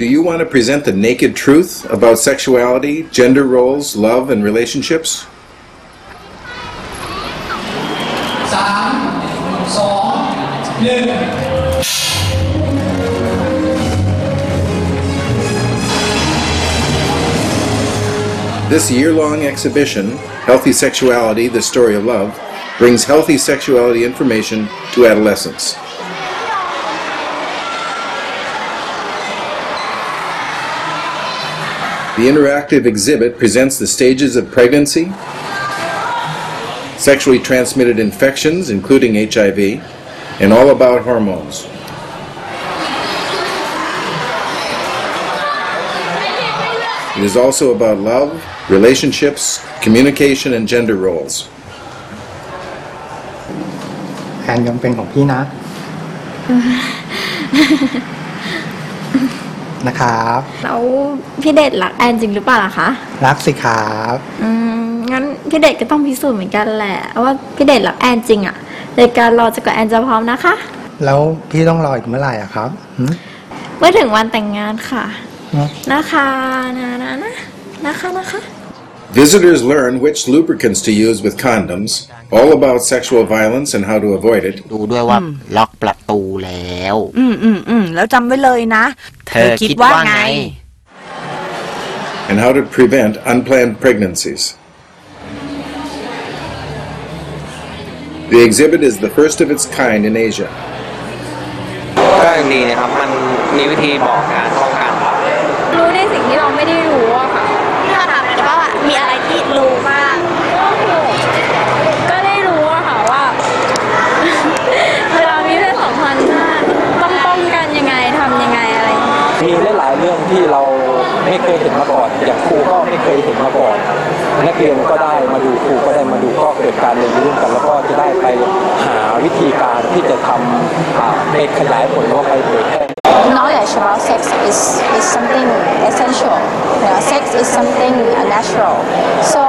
Do you want to present the naked truth about sexuality, gender roles, love, and relationships? This year long exhibition, Healthy Sexuality The Story of Love, brings healthy sexuality information to adolescents. The interactive exhibit presents the stages of pregnancy, sexually transmitted infections, including HIV, and all about hormones. It is also about love, relationships, communication, and gender roles. แอนยังเป็นของพี่นะ นะครับแล้วพี่เดชรักแอนจริงหรือเปล่าล่ะคะ รักสิครับอืมงั้นพี่เดชก็ต้องพิสูจน์เหมือนกันแหละว่าพี่เดชรักแอนจริงอะรายการรอจะกับแอนจะพร้อมนะคะ แล้วพี่ต้องรออีกเมื่อไหร่อะครับหืมเมื่อถึงวันแต่งงานค่ะหืมนะคะนะนะนะนะคะนะคะ Visitors learn which lubricants to use with condoms, all about sexual violence and how to avoid it, ดูด้วยว่าล็อกประตูแล้ว อืมอืมอืมแล้วจำไว้เลยนะ เธอคิดว่าไง and how to prevent unplanned pregnancies. The exhibit is the first of its kind in Asia. ก็ยังดีนะครับ มันมีวิธีบอกการป้องกัน รู้ในสิ่งที่เราไม่ได้รู้อะค่ะ ะ มีหลายๆเรื่องที่เราไม่เคยเห็นมาก่อน อย่างครูก็ไม่เคยเห็นมาก่อน นักเรียนก็ได้มาดูครูก็ได้มาดูก็เกิดการเรียนรู้กัน แล้วก็จะได้ไปหาวิธีการที่จะทำอ่าไปขยายผลว่าไปเผยแพร่ knowledge about sex is, is something essential. You know, sex is something natural. So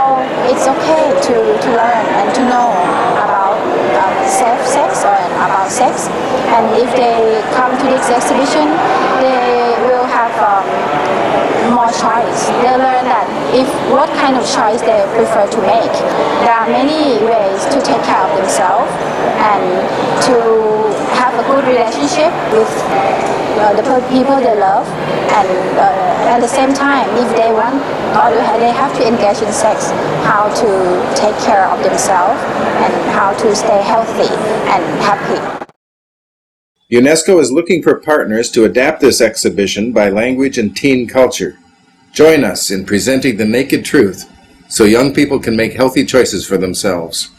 it's okay to, to learn and to know about um, safe sex or sex. And if they come to this exhibition, they will have um, more choice. They learn that if what kind of choice they prefer to make. There are many ways to take care of themselves and to have a good relationship with uh, the people they love and uh, at the same time if they want or they have to engage in sex how to take care of themselves and how to stay healthy and happy UNESCO is looking for partners to adapt this exhibition by language and teen culture. Join us in presenting the naked truth so young people can make healthy choices for themselves.